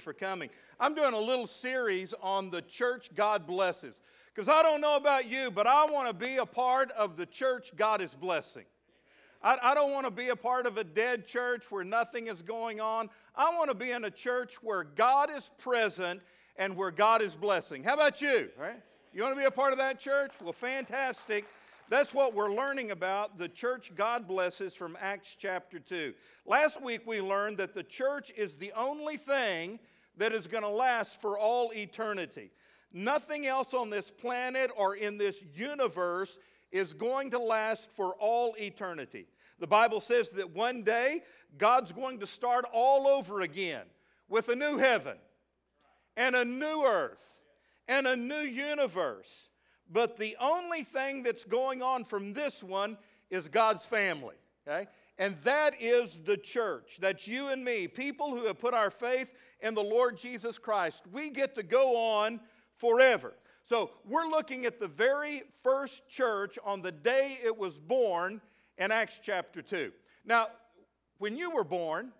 for coming. I'm doing a little series on the church God blesses. Because I don't know about you, but I want to be a part of the church God is blessing. I, I don't want to be a part of a dead church where nothing is going on. I want to be in a church where God is present and where God is blessing. How about you? Right? You want to be a part of that church? Well, fantastic. That's what we're learning about the church God blesses from Acts chapter 2. Last week we learned that the church is the only thing that is going to last for all eternity. Nothing else on this planet or in this universe is going to last for all eternity. The Bible says that one day God's going to start all over again with a new heaven and a new earth and a new universe. But the only thing that's going on from this one is God's family, okay? And that is the church. That's you and me, people who have put our faith in the Lord Jesus Christ. We get to go on forever. So we're looking at the very first church on the day it was born in Acts chapter 2. Now, when you were born,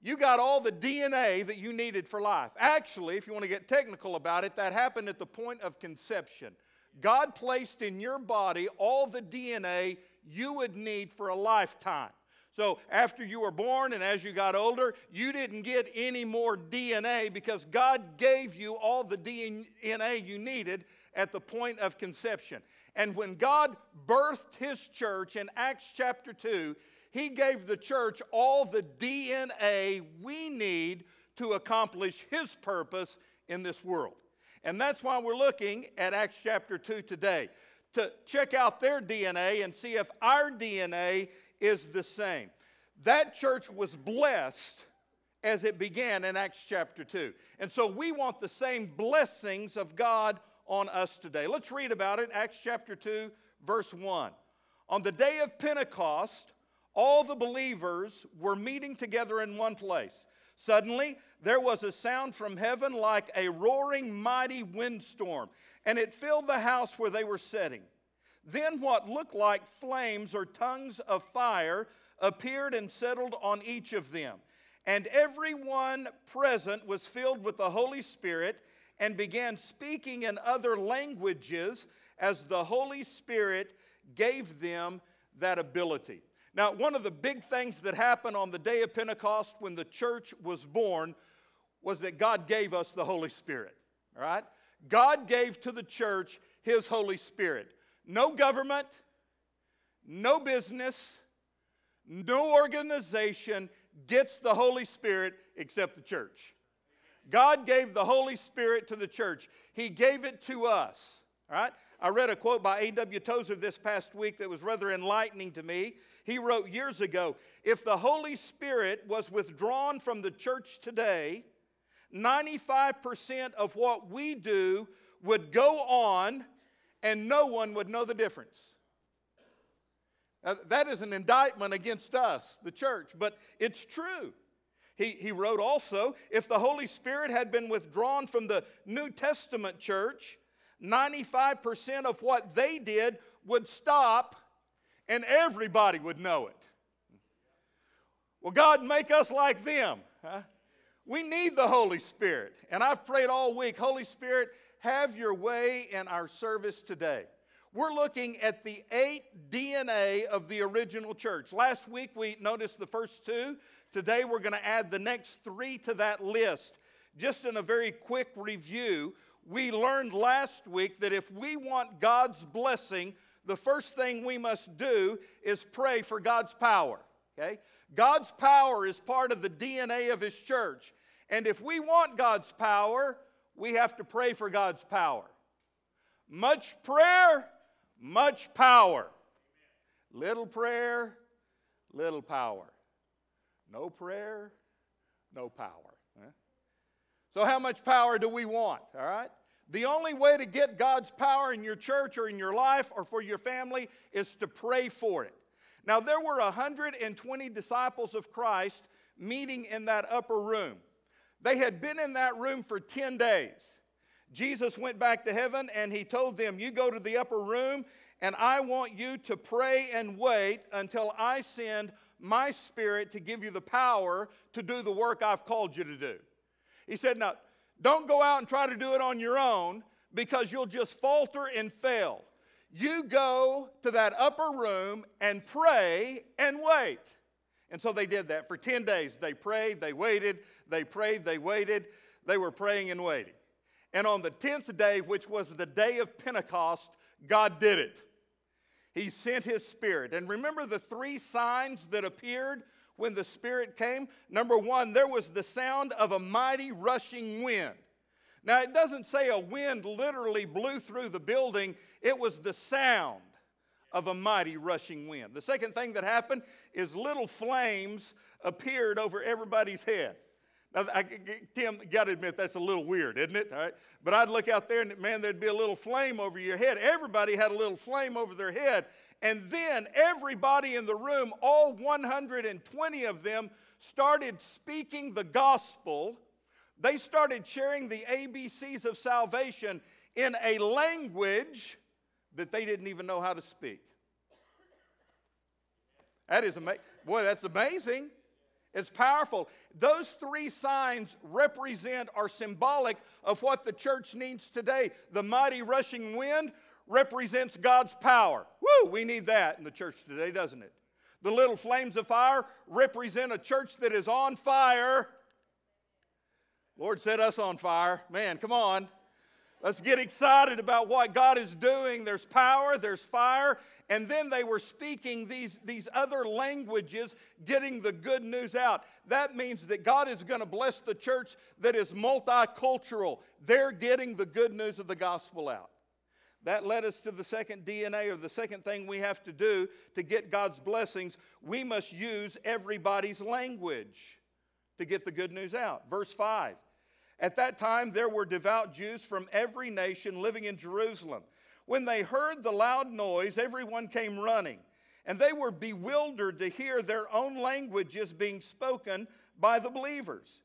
you got all the DNA that you needed for life. Actually, if you want to get technical about it, that happened at the point of conception. God placed in your body all the DNA you would need for a lifetime. So, after you were born and as you got older, you didn't get any more DNA because God gave you all the DNA you needed at the point of conception. And when God birthed His church in Acts chapter 2, He gave the church all the DNA we need to accomplish His purpose in this world. And that's why we're looking at Acts chapter 2 today to check out their DNA and see if our DNA is the same. That church was blessed as it began in Acts chapter 2. And so we want the same blessings of God on us today. Let's read about it, Acts chapter 2, verse 1. On the day of Pentecost, all the believers were meeting together in one place. Suddenly, there was a sound from heaven like a roaring mighty windstorm, and it filled the house where they were sitting. Then, what looked like flames or tongues of fire appeared and settled on each of them. And everyone present was filled with the Holy Spirit and began speaking in other languages as the Holy Spirit gave them that ability. Now, one of the big things that happened on the day of Pentecost when the church was born was that God gave us the Holy Spirit. All right? God gave to the church His Holy Spirit. No government, no business, no organization gets the Holy Spirit except the church. God gave the Holy Spirit to the church, He gave it to us. All right? I read a quote by A.W. Tozer this past week that was rather enlightening to me. He wrote years ago If the Holy Spirit was withdrawn from the church today, 95% of what we do would go on and no one would know the difference. Now, that is an indictment against us, the church, but it's true. He, he wrote also if the Holy Spirit had been withdrawn from the New Testament church, 95% of what they did would stop and everybody would know it. Well, God, make us like them. Huh? We need the Holy Spirit. And I've prayed all week Holy Spirit, have your way in our service today. We're looking at the eight DNA of the original church. Last week we noticed the first two. Today we're going to add the next three to that list. Just in a very quick review, we learned last week that if we want God's blessing, the first thing we must do is pray for God's power. Okay? God's power is part of the DNA of His church. And if we want God's power, we have to pray for God's power. Much prayer, much power. Little prayer, little power. No prayer, no power. So, how much power do we want? All right? The only way to get God's power in your church or in your life or for your family is to pray for it. Now, there were 120 disciples of Christ meeting in that upper room. They had been in that room for 10 days. Jesus went back to heaven and he told them, You go to the upper room, and I want you to pray and wait until I send my spirit to give you the power to do the work I've called you to do. He said, Now, don't go out and try to do it on your own because you'll just falter and fail. You go to that upper room and pray and wait. And so they did that for 10 days. They prayed, they waited, they prayed, they waited. They were praying and waiting. And on the 10th day, which was the day of Pentecost, God did it. He sent His Spirit. And remember the three signs that appeared when the Spirit came? Number one, there was the sound of a mighty rushing wind. Now, it doesn't say a wind literally blew through the building, it was the sound of a mighty rushing wind. The second thing that happened is little flames appeared over everybody's head. Now, I, Tim, got to admit that's a little weird, isn't it? All right? But I'd look out there and man, there'd be a little flame over your head. Everybody had a little flame over their head. And then everybody in the room, all 120 of them, started speaking the gospel. They started sharing the ABCs of salvation in a language that they didn't even know how to speak. That is amazing. Boy, that's amazing. It's powerful. Those three signs represent or symbolic of what the church needs today. The mighty rushing wind represents God's power. Woo, we need that in the church today, doesn't it? The little flames of fire represent a church that is on fire. Lord set us on fire. Man, come on. Let's get excited about what God is doing. There's power, there's fire, and then they were speaking these, these other languages, getting the good news out. That means that God is going to bless the church that is multicultural. They're getting the good news of the gospel out. That led us to the second DNA, or the second thing we have to do to get God's blessings. We must use everybody's language to get the good news out. Verse 5 at that time, there were devout Jews from every nation living in Jerusalem. When they heard the loud noise, everyone came running, and they were bewildered to hear their own languages being spoken by the believers.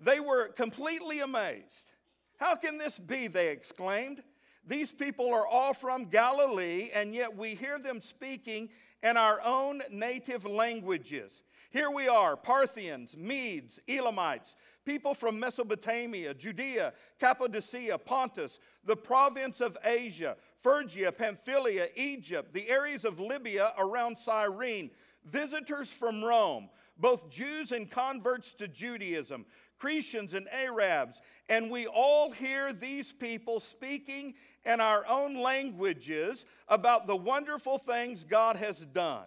They were completely amazed. How can this be? They exclaimed. These people are all from Galilee, and yet we hear them speaking in our own native languages. Here we are Parthians, Medes, Elamites people from Mesopotamia, Judea, Cappadocia, Pontus, the province of Asia, Phrygia, Pamphylia, Egypt, the areas of Libya around Cyrene, visitors from Rome, both Jews and converts to Judaism, Cretans and Arabs, and we all hear these people speaking in our own languages about the wonderful things God has done.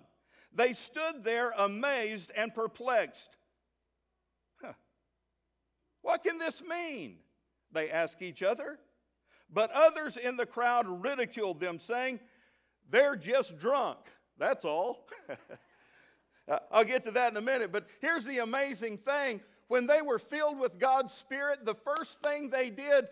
They stood there amazed and perplexed. What can this mean? They ask each other. But others in the crowd ridiculed them, saying, They're just drunk. That's all. Uh, I'll get to that in a minute. But here's the amazing thing when they were filled with God's Spirit, the first thing they did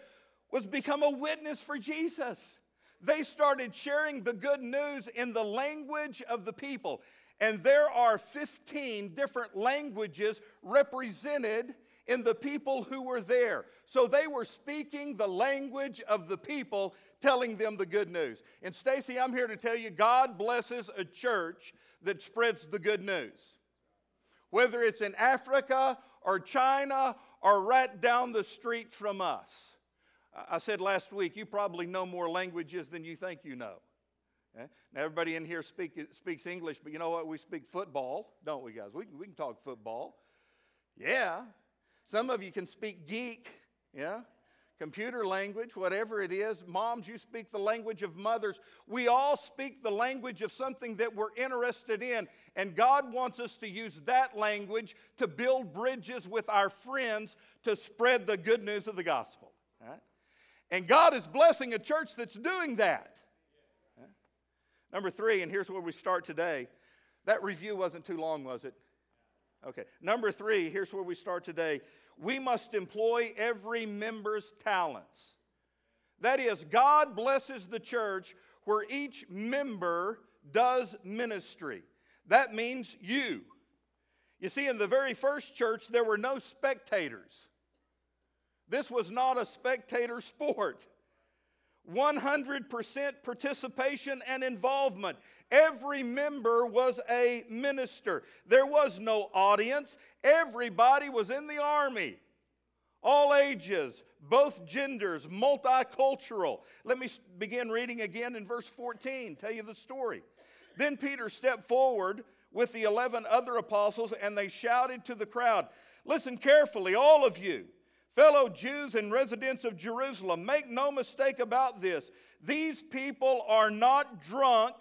was become a witness for Jesus. They started sharing the good news in the language of the people. And there are 15 different languages represented in the people who were there. So they were speaking the language of the people, telling them the good news. And Stacy, I'm here to tell you God blesses a church that spreads the good news. Whether it's in Africa or China or right down the street from us. I said last week, you probably know more languages than you think you know. Eh? Now, everybody in here speak, speaks English, but you know what? We speak football, don't we, guys? We can, we can talk football. Yeah, some of you can speak geek, yeah? Computer language, whatever it is. Moms, you speak the language of mothers. We all speak the language of something that we're interested in. And God wants us to use that language to build bridges with our friends to spread the good news of the gospel. And God is blessing a church that's doing that. Number three, and here's where we start today. That review wasn't too long, was it? Okay. Number three, here's where we start today. We must employ every member's talents. That is, God blesses the church where each member does ministry. That means you. You see, in the very first church, there were no spectators. This was not a spectator sport. 100% participation and involvement. Every member was a minister. There was no audience. Everybody was in the army. all ages, both genders, multicultural. Let me begin reading again in verse 14, tell you the story. Then Peter stepped forward with the 11 other apostles, and they shouted to the crowd Listen carefully, all of you, fellow Jews and residents of Jerusalem, make no mistake about this. These people are not drunk,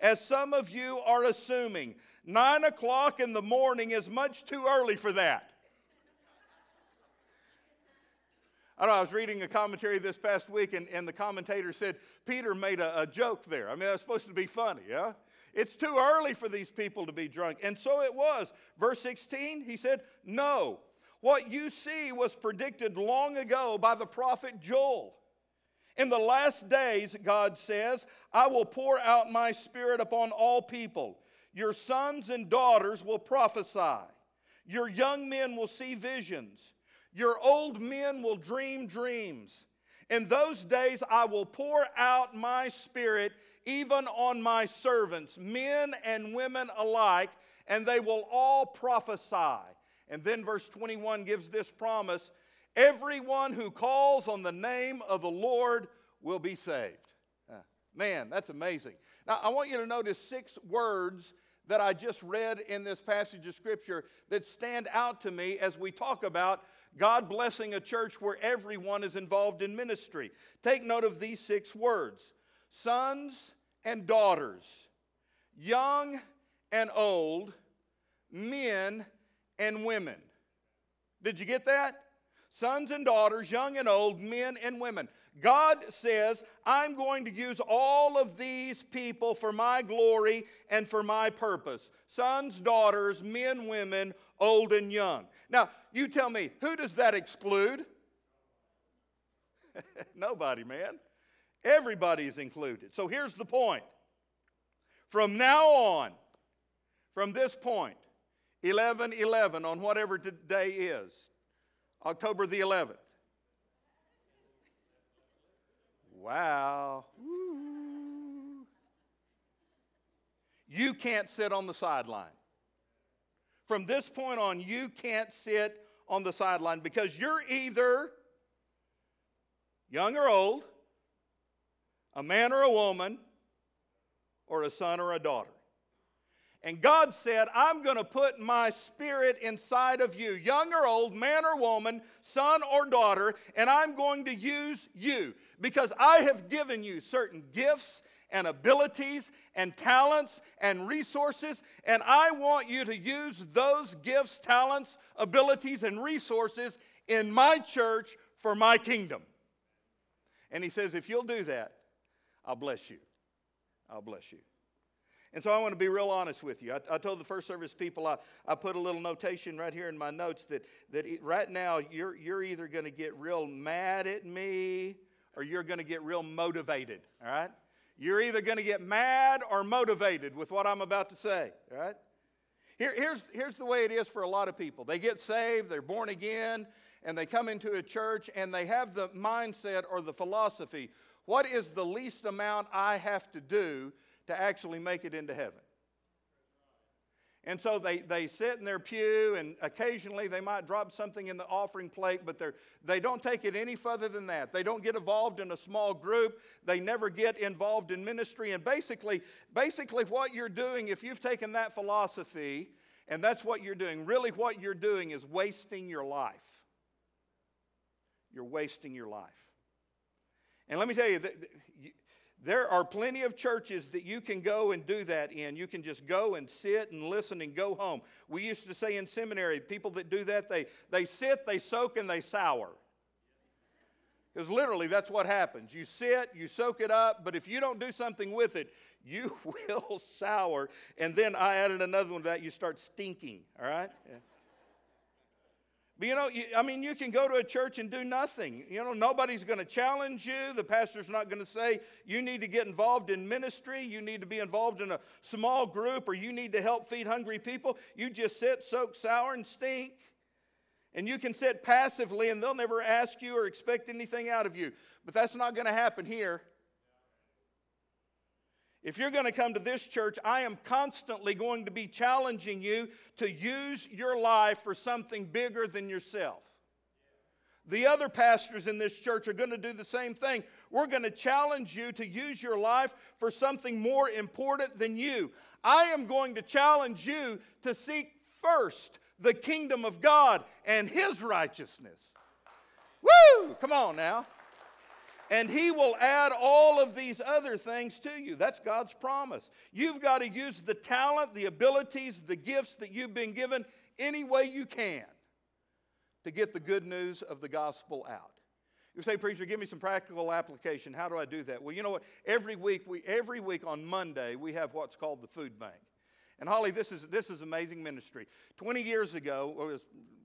as some of you are assuming. Nine o'clock in the morning is much too early for that. I know, I was reading a commentary this past week, and, and the commentator said Peter made a, a joke there. I mean, that's supposed to be funny, yeah? It's too early for these people to be drunk. And so it was. Verse 16, he said, No. What you see was predicted long ago by the prophet Joel. In the last days, God says, I will pour out my spirit upon all people. Your sons and daughters will prophesy. Your young men will see visions. Your old men will dream dreams. In those days, I will pour out my spirit even on my servants, men and women alike, and they will all prophesy. And then verse 21 gives this promise everyone who calls on the name of the Lord will be saved. Ah, man, that's amazing. Now, I want you to notice six words that I just read in this passage of Scripture that stand out to me as we talk about God blessing a church where everyone is involved in ministry. Take note of these six words sons and daughters, young and old, men and women. Did you get that? Sons and daughters, young and old, men and women. God says, I'm going to use all of these people for my glory and for my purpose. Sons, daughters, men, women, old and young. Now, you tell me, who does that exclude? Nobody, man. Everybody is included. So here's the point. From now on, from this point, 11 11 on whatever today is, October the 11th. Wow. You can't sit on the sideline. From this point on, you can't sit on the sideline because you're either young or old, a man or a woman, or a son or a daughter. And God said, I'm going to put my spirit inside of you, young or old, man or woman, son or daughter, and I'm going to use you because I have given you certain gifts and abilities and talents and resources, and I want you to use those gifts, talents, abilities, and resources in my church for my kingdom. And He says, if you'll do that, I'll bless you. I'll bless you. And so I want to be real honest with you. I, I, told the first service people, I, I put a little notation right here in my notes that, that right now you're, you're either going to get real mad at me or you're going to get real motivated, all right? You're either going to get mad or motivated with what I'm about to say, all right? Here, here's, here's the way it is for a lot of people they get saved, they're born again, and they come into a church and they have the mindset or the philosophy what is the least amount I have to do to actually make it into heaven? And so they, they sit in their pew, and occasionally they might drop something in the offering plate, but they don't take it any further than that. They don't get involved in a small group. They never get involved in ministry. And basically, basically, what you're doing, if you've taken that philosophy and that's what you're doing, really what you're doing is wasting your life. You're wasting your life. And let me tell you, that there are plenty of churches that you can go and do that in. You can just go and sit and listen and go home. We used to say in seminary, people that do that, they, they sit, they soak, and they sour. Because literally, that's what happens. You sit, you soak it up, but if you don't do something with it, you will sour. And then I added another one to that, you start stinking, all right? Yeah. But you know, you, I mean, you can go to a church and do nothing. You know, nobody's going to challenge you. The pastor's not going to say, you need to get involved in ministry. You need to be involved in a small group or you need to help feed hungry people. You just sit, soak, sour, and stink. And you can sit passively and they'll never ask you or expect anything out of you. But that's not going to happen here. If you're going to come to this church, I am constantly going to be challenging you to use your life for something bigger than yourself. The other pastors in this church are going to do the same thing. We're going to challenge you to use your life for something more important than you. I am going to challenge you to seek first the kingdom of God and his righteousness. Woo! Come on now. And he will add all of these other things to you. That's God's promise. You've got to use the talent, the abilities, the gifts that you've been given any way you can to get the good news of the gospel out. You say, preacher, give me some practical application. How do I do that? Well, you know what? Every week, we, every week on Monday, we have what's called the food bank. And Holly, this is, this is amazing ministry. 20 years ago, it was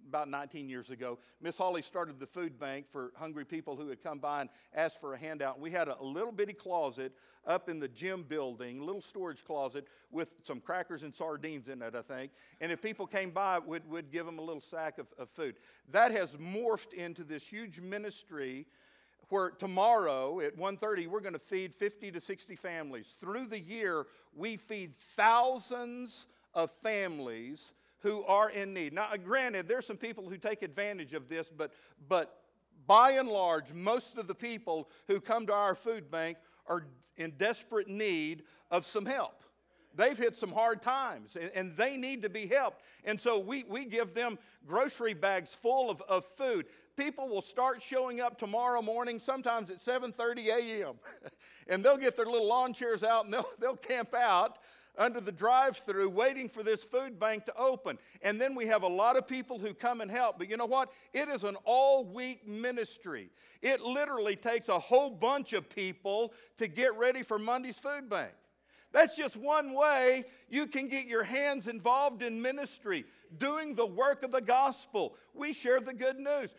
about 19 years ago, Miss Holly started the food bank for hungry people who had come by and asked for a handout. We had a little bitty closet up in the gym building, little storage closet with some crackers and sardines in it, I think. And if people came by, we'd, we'd give them a little sack of, of food. That has morphed into this huge ministry where tomorrow at 1.30 we're going to feed 50 to 60 families through the year we feed thousands of families who are in need. Now uh, granted there's some people who take advantage of this but but by and large most of the people who come to our food bank are in desperate need of some help. They've hit some hard times and, and, they need to be helped. And so we, we give them grocery bags full of, of food. People will start showing up tomorrow morning, sometimes at 7:30 a.m. and they'll get their little lawn chairs out and they'll, they'll camp out under the drive-through waiting for this food bank to open. And then we have a lot of people who come and help. But you know what? It is an all-week ministry. It literally takes a whole bunch of people to get ready for Monday's food bank. That's just one way you can get your hands involved in ministry, doing the work of the gospel. We share the good news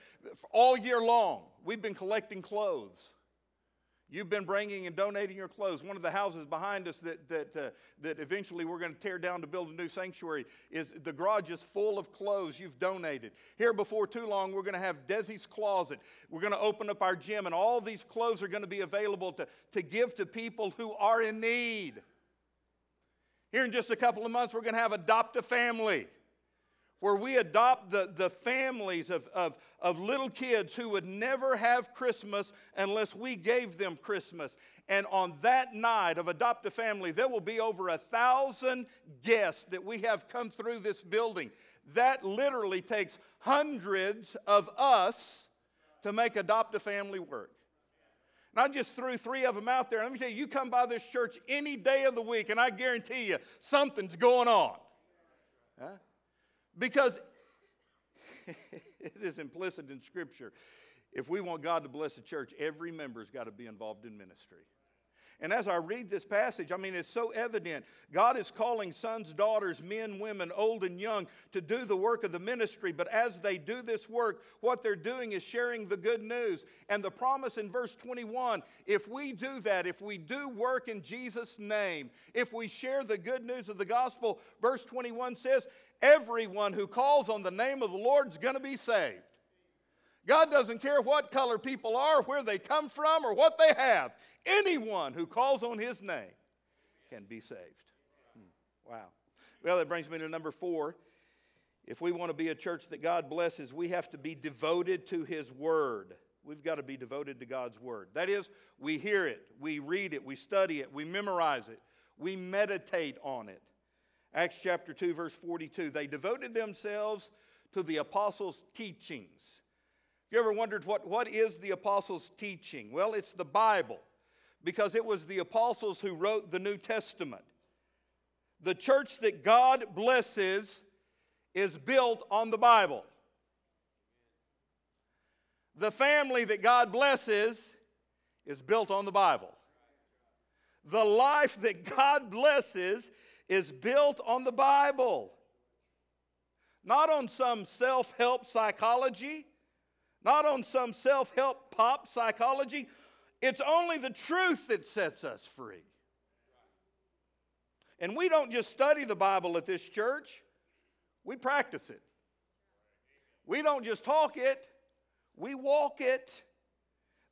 all year long. We've been collecting clothes. You've been bringing and donating your clothes. One of the houses behind us that, that, uh, that eventually we're going to tear down to build a new sanctuary is the garage is full of clothes you've donated. Here before too long, we're going to have Desi's Closet. We're going to open up our gym, and all these clothes are going to be available to, to give to people who are in need. Here in just a couple of months, we're going to have Adopt a Family, where we adopt the, the families of, of, of little kids who would never have Christmas unless we gave them Christmas. And on that night of Adopt a Family, there will be over a thousand guests that we have come through this building. That literally takes hundreds of us to make Adopt a Family work. And I just threw three of them out there. Let me tell you, you come by this church any day of the week, and I guarantee you something's going on. Huh? Because it is implicit in Scripture. If we want God to bless the church, every member's got to be involved in ministry. And as I read this passage, I mean, it's so evident. God is calling sons, daughters, men, women, old and young, to do the work of the ministry. But as they do this work, what they're doing is sharing the good news. And the promise in verse 21 if we do that, if we do work in Jesus' name, if we share the good news of the gospel, verse 21 says, everyone who calls on the name of the Lord is going to be saved. God doesn't care what color people are, where they come from, or what they have. Anyone who calls on his name can be saved. Hmm. Wow. Well, that brings me to number four. If we want to be a church that God blesses, we have to be devoted to his word. We've got to be devoted to God's word. That is, we hear it, we read it, we study it, we memorize it, we meditate on it. Acts chapter 2, verse 42. They devoted themselves to the apostles' teachings you ever wondered what, what is the apostles' teaching? Well, it's the Bible, because it was the apostles who wrote the New Testament. The church that God blesses is built on the Bible. The family that God blesses is built on the Bible. The life that God blesses is built on the Bible. Not on some self help psychology, not on some self help pop psychology. It's only the truth that sets us free. And we don't just study the Bible at this church, we practice it. We don't just talk it, we walk it.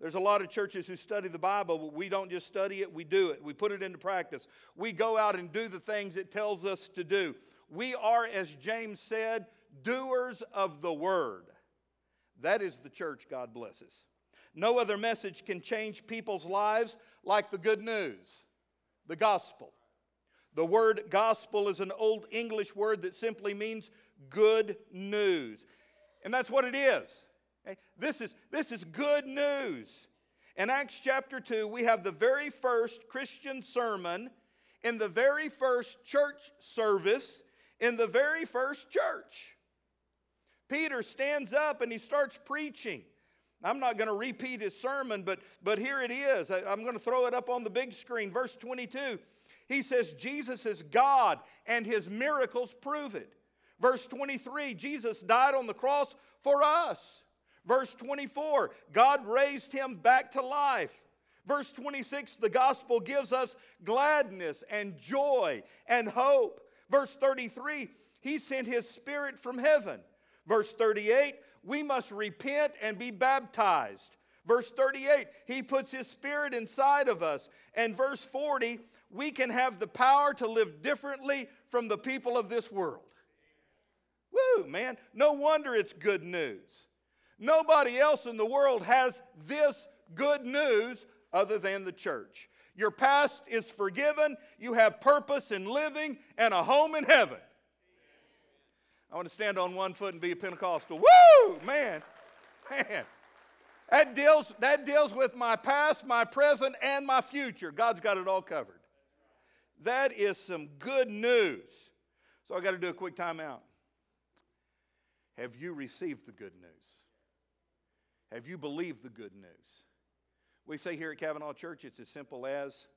There's a lot of churches who study the Bible, but we don't just study it, we do it. We put it into practice. We go out and do the things it tells us to do. We are, as James said, doers of the word. That is the church God blesses. No other message can change people's lives like the good news, the gospel. The word gospel is an old English word that simply means good news. And that's what it is. This is, this is good news. In Acts chapter 2, we have the very first Christian sermon in the very first church service in the very first church. Peter stands up and he starts preaching. I'm not going to repeat his sermon, but, but here it is. I, I'm going to throw it up on the big screen. Verse 22, he says, Jesus is God and his miracles prove it. Verse 23, Jesus died on the cross for us. Verse 24, God raised him back to life. Verse 26, the gospel gives us gladness and joy and hope. Verse 33, he sent his spirit from heaven. Verse 38, we must repent and be baptized. Verse 38, he puts his spirit inside of us. And verse 40, we can have the power to live differently from the people of this world. Woo, man. No wonder it's good news. Nobody else in the world has this good news other than the church. Your past is forgiven, you have purpose in living, and a home in heaven. I want to stand on one foot and be a Pentecostal. Woo! Man, man. That deals, that deals with my past, my present, and my future. God's got it all covered. That is some good news. So I got to do a quick timeout. Have you received the good news? Have you believed the good news? We say here at Cavanaugh Church, it's as simple as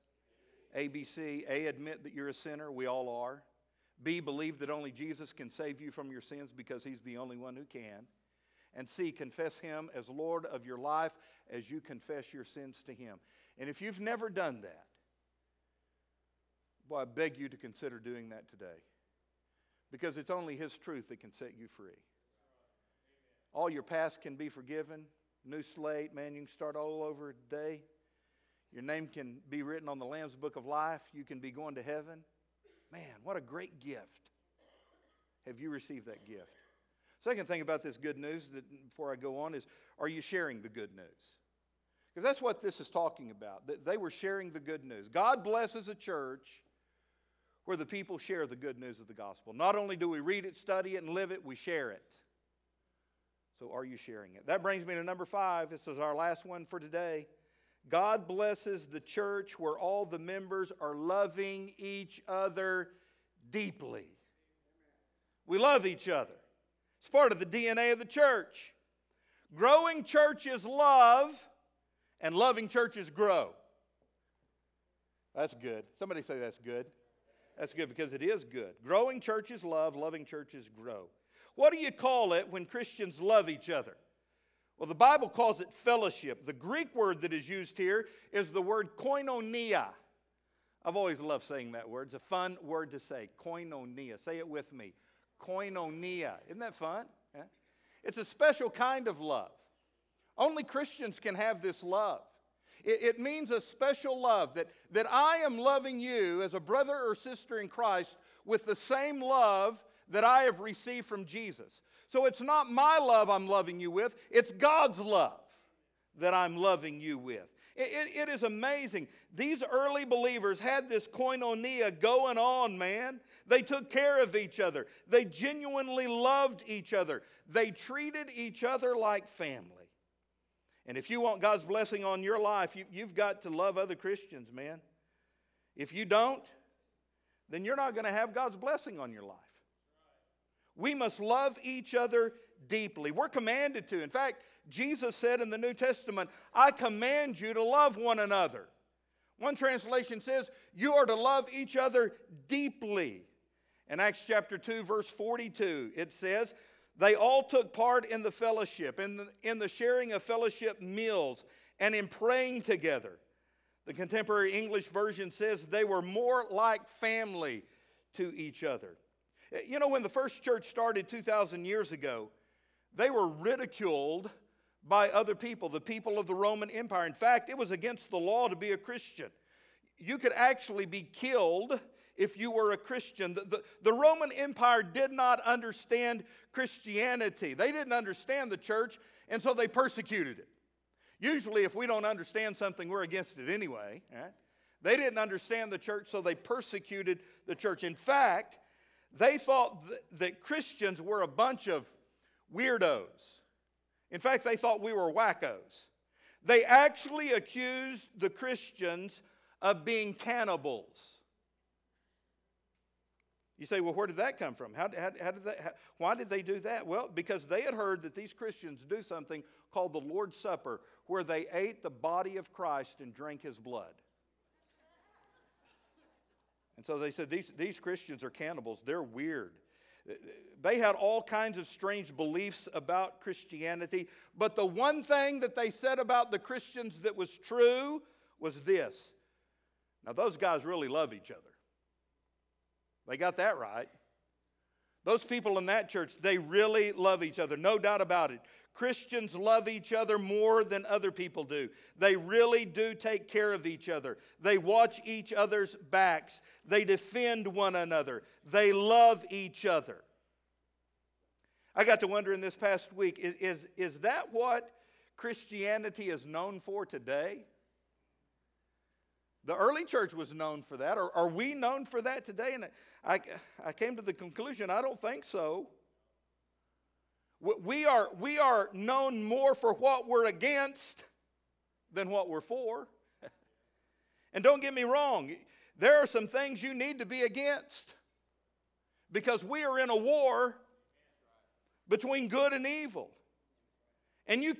ABC. A, admit that you're a sinner. We all are. B, believe that only Jesus can save you from your sins because he's the only one who can. And C, confess him as Lord of your life as you confess your sins to him. And if you've never done that, boy, I beg you to consider doing that today. Because it's only his truth that can set you free. All your past can be forgiven. New slate, man, you can start all over today. Your name can be written on the Lamb's Book of Life. You can be going to heaven. Man, what a great gift. Have you received that gift? Second thing about this good news that before I go on is are you sharing the good news? Because that's what this is talking about. That They were sharing the good news. God blesses a church where the people share the good news of the gospel. Not only do we read it, study it, and live it, we share it. So are you sharing it? That brings me to number five. This is our last one for today. God blesses the church where all the members are loving each other deeply. We love each other. It's part of the DNA of the church. Growing churches love, and loving churches grow. That's good. Somebody say that's good. That's good because it is good. Growing churches love, loving churches grow. What do you call it when Christians love each other? Well, the Bible calls it fellowship. The Greek word that is used here is the word koinonia. I've always loved saying that word. It's a fun word to say. Koinonia. Say it with me. Koinonia. Isn't that fun? Yeah? It's a special kind of love. Only Christians can have this love. It, it means a special love that, that I am loving you as a brother or sister in Christ with the same love that I have received from Jesus. So it's not my love I'm loving you with, it's God's love that I'm loving you with. It, it, it is amazing. These early believers had this koinonia going on, man. They took care of each other, they genuinely loved each other, they treated each other like family. And if you want God's blessing on your life, you, you've got to love other Christians, man. If you don't, then you're not going to have God's blessing on your life. We must love each other deeply. We're commanded to. In fact, Jesus said in the New Testament, I command you to love one another. One translation says, You are to love each other deeply. In Acts chapter 2, verse 42, it says, They all took part in the fellowship, in the, in the sharing of fellowship meals, and in praying together. The contemporary English version says they were more like family to each other. Eh, you know, when the first church started 2,000 years ago, they were ridiculed by other people, the people of the Roman Empire. In fact, it was against the law to be a Christian. You could actually be killed if you were a Christian. The, the, the, Roman Empire did not understand Christianity, they didn't understand the church. And so they persecuted it. Usually, if we don't understand something, we're against it anyway. Right? They didn't understand the church, so they persecuted the church. In fact, they thought th- that Christians were a bunch of weirdos. In fact, they thought we were wackos. They actually accused the Christians of being cannibals. You say, well, where did that come from? How, how, how did that, how, why did they do that? Well, because they had heard that these Christians do something called the Lord's Supper, where they ate the body of Christ and drank his blood. And so they said, these, these Christians are cannibals. They're weird. They had all kinds of strange beliefs about Christianity, but the one thing that they said about the Christians that was true was this. Now, those guys really love each other. They got that right. Those people in that church, they really love each other, no doubt about it. Christians love each other more than other people do. They really do take care of each other. They watch each other's backs. They defend one another. They love each other. I got to wonder in this past week is, is, is that what Christianity is known for today? The early church was known for that. Are, are we known for that today? And I, I came to the conclusion I don't think so. We are, we are known more for what we're against than what we're for. and don't get me wrong, there are some things you need to be against because we are in a war between good and evil. And you,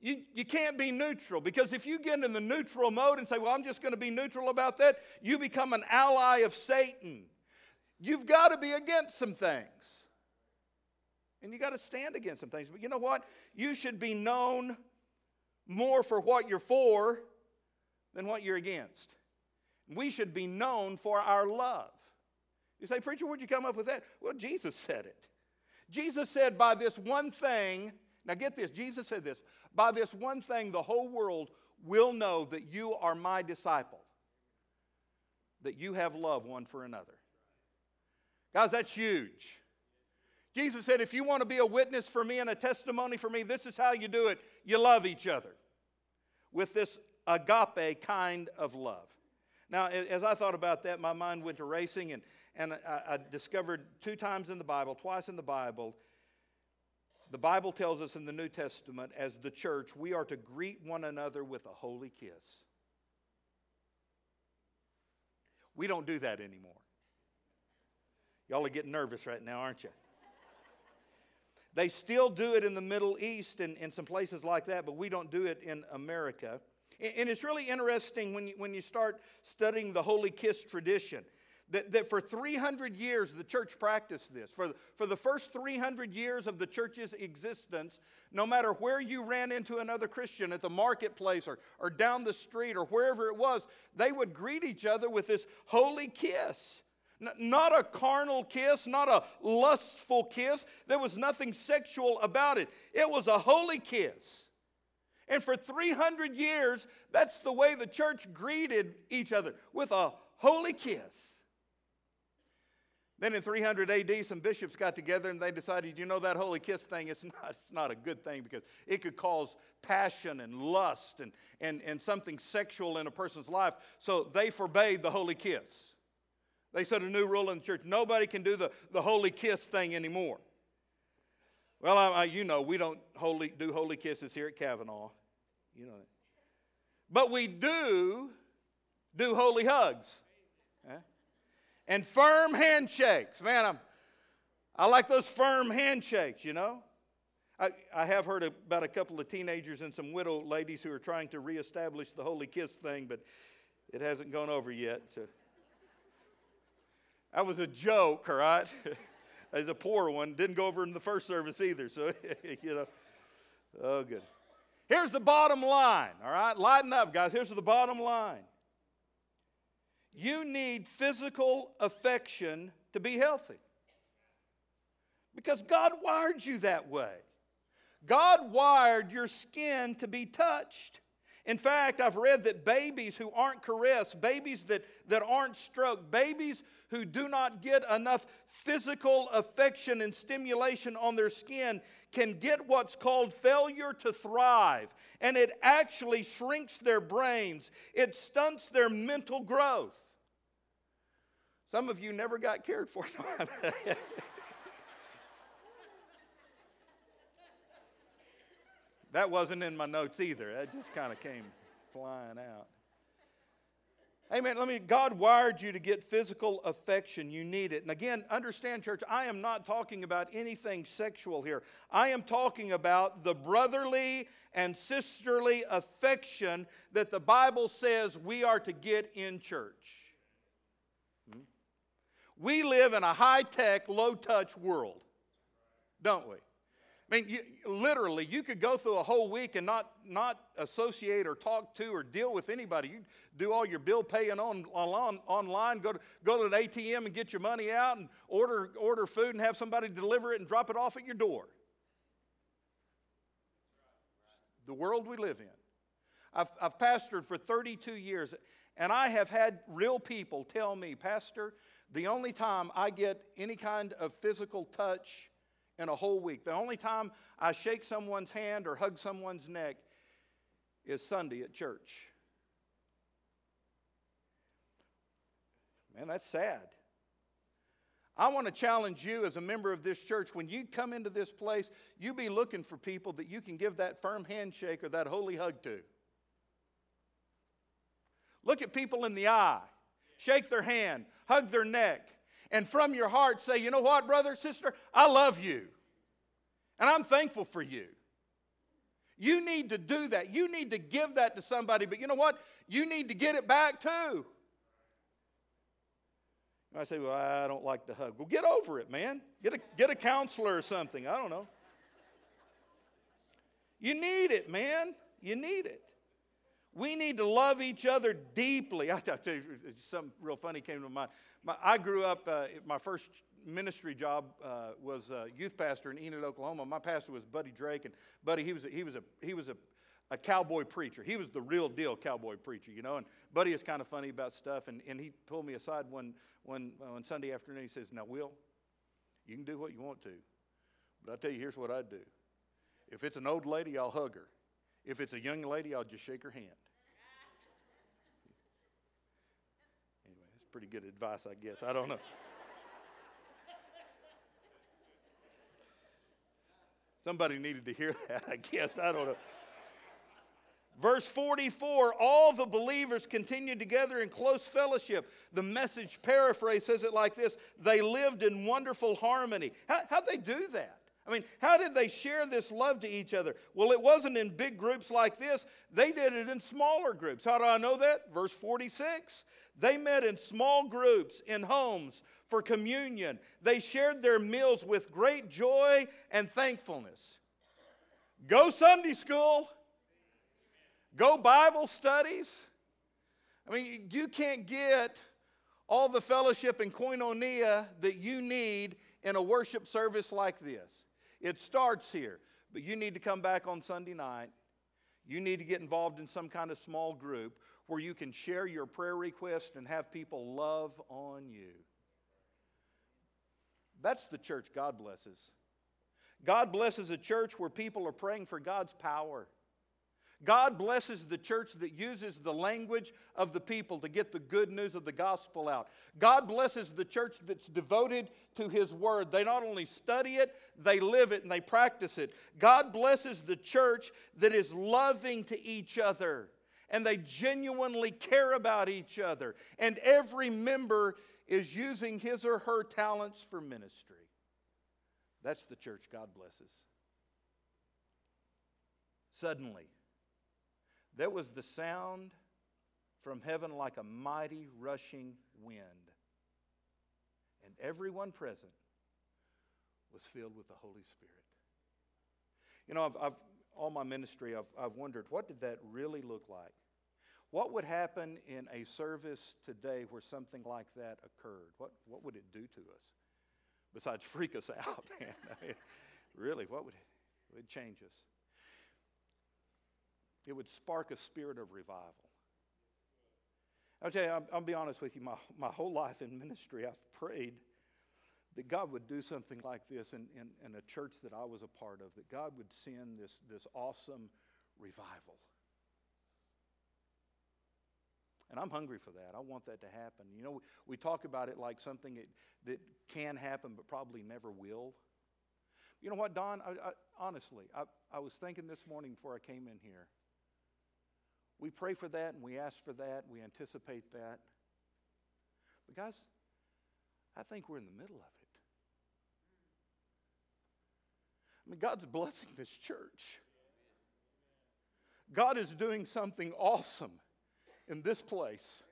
you, you can't be neutral because if you get in the neutral mode and say, Well, I'm just going to be neutral about that, you become an ally of Satan. You've got to be against some things. And you got to stand against some things. But you know what? You should be known more for what you're for than what you're against. We should be known for our love. You say, Preacher, where'd you come up with that? Well, Jesus said it. Jesus said, By this one thing, now get this, Jesus said this by this one thing, the whole world will know that you are my disciple, that you have love one for another. Guys, that's huge. Jesus said, if you want to be a witness for me and a testimony for me, this is how you do it. You love each other with this agape kind of love. Now, as I thought about that, my mind went to racing, and, and I, I discovered two times in the Bible, twice in the Bible, the Bible tells us in the New Testament, as the church, we are to greet one another with a holy kiss. We don't do that anymore. Y'all are getting nervous right now, aren't you? They still do it in the Middle East and in some places like that, but we don't do it in America. And it's really interesting when you, when you start studying the Holy Kiss tradition. That, that for 300 years the church practiced this. For, for the first 300 years of the church's existence, no matter where you ran into another Christian at the marketplace or, or down the street or wherever it was, they would greet each other with this holy kiss. Not a carnal kiss, not a lustful kiss. There was nothing sexual about it. It was a holy kiss. And for 300 years, that's the way the church greeted each other with a holy kiss. Then in 300 AD, some bishops got together and they decided, you know, that holy kiss thing, it's not, it's not a good thing because it could cause passion and lust and, and, and something sexual in a person's life. So they forbade the holy kiss. They set a new rule in the church nobody can do the, the holy kiss thing anymore. Well, I, I, you know, we don't holy, do holy kisses here at Cavanaugh. You know that. But we do do holy hugs eh? and firm handshakes. Man, I'm, I like those firm handshakes, you know. I, I have heard about a couple of teenagers and some widow ladies who are trying to reestablish the holy kiss thing, but it hasn't gone over yet. That was a joke, all right? As a poor one, didn't go over in the first service either. So, you know, oh, good. Here's the bottom line, all right? Lighten up, guys. Here's the bottom line you need physical affection to be healthy. Because God wired you that way. God wired your skin to be touched. In fact, I've read that babies who aren't caressed, babies that, that aren't stroked, babies who do not get enough physical affection and stimulation on their skin can get what's called failure to thrive. And it actually shrinks their brains, it stunts their mental growth. Some of you never got cared for. that wasn't in my notes either. That just kind of came flying out. Amen. Let me, God wired you to get physical affection. You need it. And again, understand, church, I am not talking about anything sexual here. I am talking about the brotherly and sisterly affection that the Bible says we are to get in church. Hmm? We live in a high tech, low touch world, don't we? I mean, you, literally, you could go through a whole week and not, not associate or talk to or deal with anybody. You do all your bill paying on, on, online, go to, go to an ATM and get your money out and order, order food and have somebody deliver it and drop it off at your door. The world we live in. I've, I've pastored for 32 years, and I have had real people tell me, Pastor, the only time I get any kind of physical touch in a whole week. The only time I shake someone's hand or hug someone's neck is Sunday at church. Man, that's sad. I want to challenge you as a member of this church when you come into this place, you be looking for people that you can give that firm handshake or that holy hug to. Look at people in the eye, shake their hand, hug their neck, and from your heart say, you know what, brother, sister, I love you. And I'm thankful for you. You need to do that. You need to give that to somebody, but you know what? You need to get it back too. I say, Well, I don't like to hug. Well, get over it, man. Get a, get a counselor or something. I don't know. You need it, man. You need it. We need to love each other deeply. I tell you, something real funny came to mind. My, I grew up, uh, my first ministry job uh, was a youth pastor in Enid, Oklahoma. My pastor was Buddy Drake, and Buddy, he was a, he was a, he was a, a cowboy preacher. He was the real deal cowboy preacher, you know. And Buddy is kind of funny about stuff, and, and he pulled me aside one, one, uh, one Sunday afternoon. He says, Now, Will, you can do what you want to, but I tell you, here's what I'd do. If it's an old lady, I'll hug her. If it's a young lady, I'll just shake her hand. Anyway, that's pretty good advice, I guess. I don't know. Somebody needed to hear that, I guess. I don't know. Verse 44 all the believers continued together in close fellowship. The message paraphrase says it like this they lived in wonderful harmony. How, how'd they do that? I mean, how did they share this love to each other? Well, it wasn't in big groups like this. They did it in smaller groups. How do I know that? Verse 46. They met in small groups, in homes, for communion. They shared their meals with great joy and thankfulness. Go Sunday school. Go Bible studies. I mean, you can't get all the fellowship and koinonia that you need in a worship service like this. It starts here, but you need to come back on Sunday night. You need to get involved in some kind of small group where you can share your prayer request and have people love on you. That's the church God blesses. God blesses a church where people are praying for God's power. God blesses the church that uses the language of the people to get the good news of the gospel out. God blesses the church that's devoted to His word. They not only study it, they live it and they practice it. God blesses the church that is loving to each other and they genuinely care about each other. And every member is using his or her talents for ministry. That's the church God blesses. Suddenly, there was the sound from heaven like a mighty rushing wind, and everyone present was filled with the Holy Spirit. You know, I've, I've all my ministry, I've, I've wondered what did that really look like? What would happen in a service today where something like that occurred? What, what would it do to us? Besides freak us out, really, what would it, change us? It would spark a spirit of revival. I'll tell you, I'll, I'll be honest with you, my, my whole life in ministry, I've prayed that God would do something like this in, in, in, a church that I was a part of, that God would send this, this awesome revival. And I'm hungry for that. I want that to happen. You know, we talk about it like something that, that can happen but probably never will. You know what, Don? I, I, honestly, I, I was thinking this morning before I came in here. We pray for that and we ask for that, we anticipate that. But, guys, I think we're in the middle of it. I mean, God's blessing this church. God is doing something awesome in this place.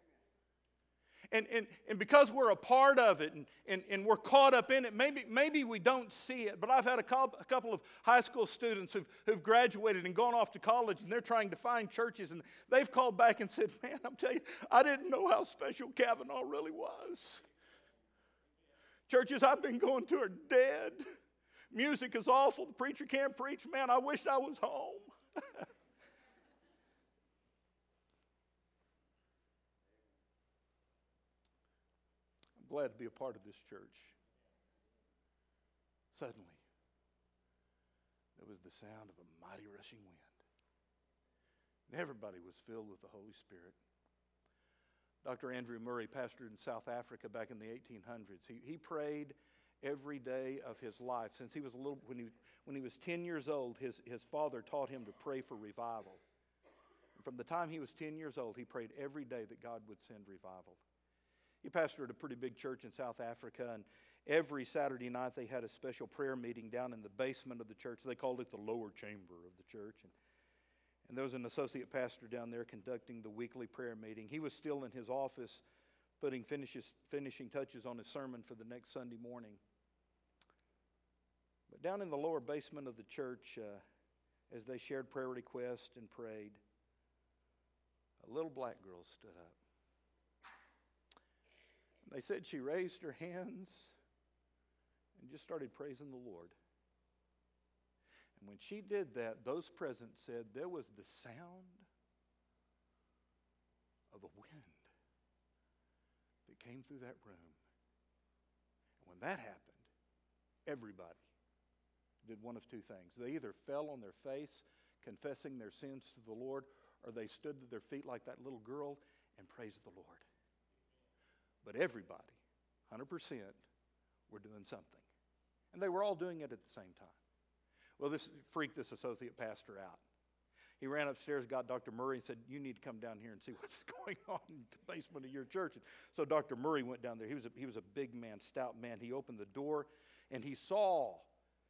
And, and, and because we're a part of it and, and, and we're caught up in it, maybe, maybe we don't see it. But I've had a couple, a couple of high school students who've, who've graduated and gone off to college and they're trying to find churches. And they've called back and said, Man, I'm telling you, I didn't know how special Cavanaugh really was. Churches I've been going to are dead. Music is awful. The preacher can't preach. Man, I wish I was home. glad to be a part of this church. Suddenly, there was the sound of a mighty rushing wind. And everybody was filled with the Holy Spirit. Dr. Andrew Murray pastored in South Africa back in the 1800s. He, he prayed every day of his life. Since he was a little, when he, when he was 10 years old, his, his father taught him to pray for revival. And from the time he was 10 years old, he prayed every day that God would send revival. He pastored a pretty big church in South Africa, and every Saturday night they had a special prayer meeting down in the basement of the church. They called it the lower chamber of the church. And, and there was an associate pastor down there conducting the weekly prayer meeting. He was still in his office putting finishes, finishing touches on his sermon for the next Sunday morning. But down in the lower basement of the church, uh, as they shared prayer requests and prayed, a little black girl stood up. They said she raised her hands and just started praising the Lord. And when she did that, those present said there was the sound of a wind that came through that room. And when that happened, everybody did one of two things. They either fell on their face, confessing their sins to the Lord, or they stood to their feet like that little girl and praised the Lord. But everybody, 100%, were doing something. And they were all doing it at the same time. Well, this freaked this associate pastor out. He ran upstairs, got Dr. Murray, and said, You need to come down here and see what's going on in the basement of your church. And so Dr. Murray went down there. He was, a, he was a big man, stout man. He opened the door and he saw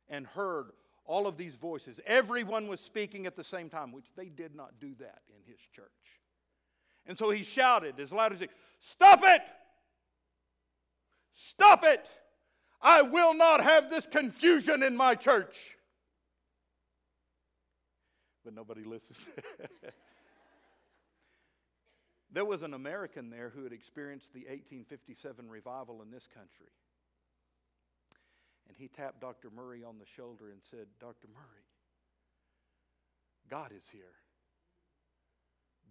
and heard all of these voices. Everyone was speaking at the same time, which they did not do that in his church. And so he shouted as loud as he, Stop it! Stop it! I will not have this confusion in my church. But nobody listened. there was an American there who had experienced the 1857 revival in this country. And he tapped Dr. Murray on the shoulder and said, Dr. Murray, God is here.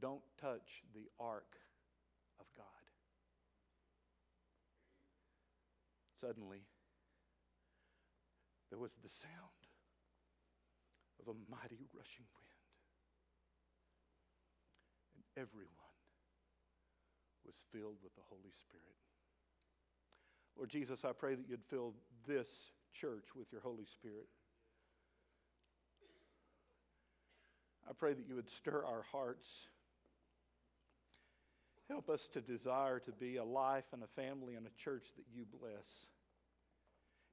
Don't touch the ark of God. Suddenly, there was the sound of a mighty rushing wind, and everyone was filled with the Holy Spirit. Lord Jesus, I pray that you'd fill this church with your Holy Spirit. I pray that you would stir our hearts Help us to desire to be a life and a family and a church that you bless.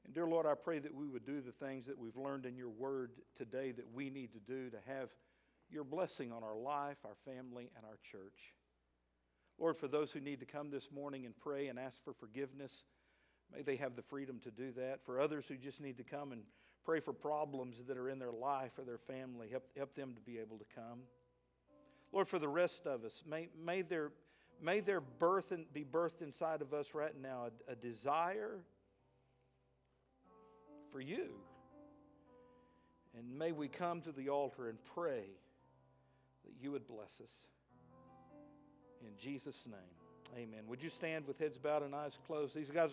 And dear Lord, I pray that we would do the things that we've learned in your word today that we need to do to have your blessing on our life, our family, and our church. Lord, for those who need to come this morning and pray and ask for forgiveness, may they have the freedom to do that. For others who just need to come and pray for problems that are in their life or their family, help, help them to be able to come. Lord, for the rest of us, may, may there May there birth and be birthed inside of us right now a, a desire for you. And may we come to the altar and pray that you would bless us. In Jesus' name, amen. Would you stand with heads bowed and eyes closed? These guys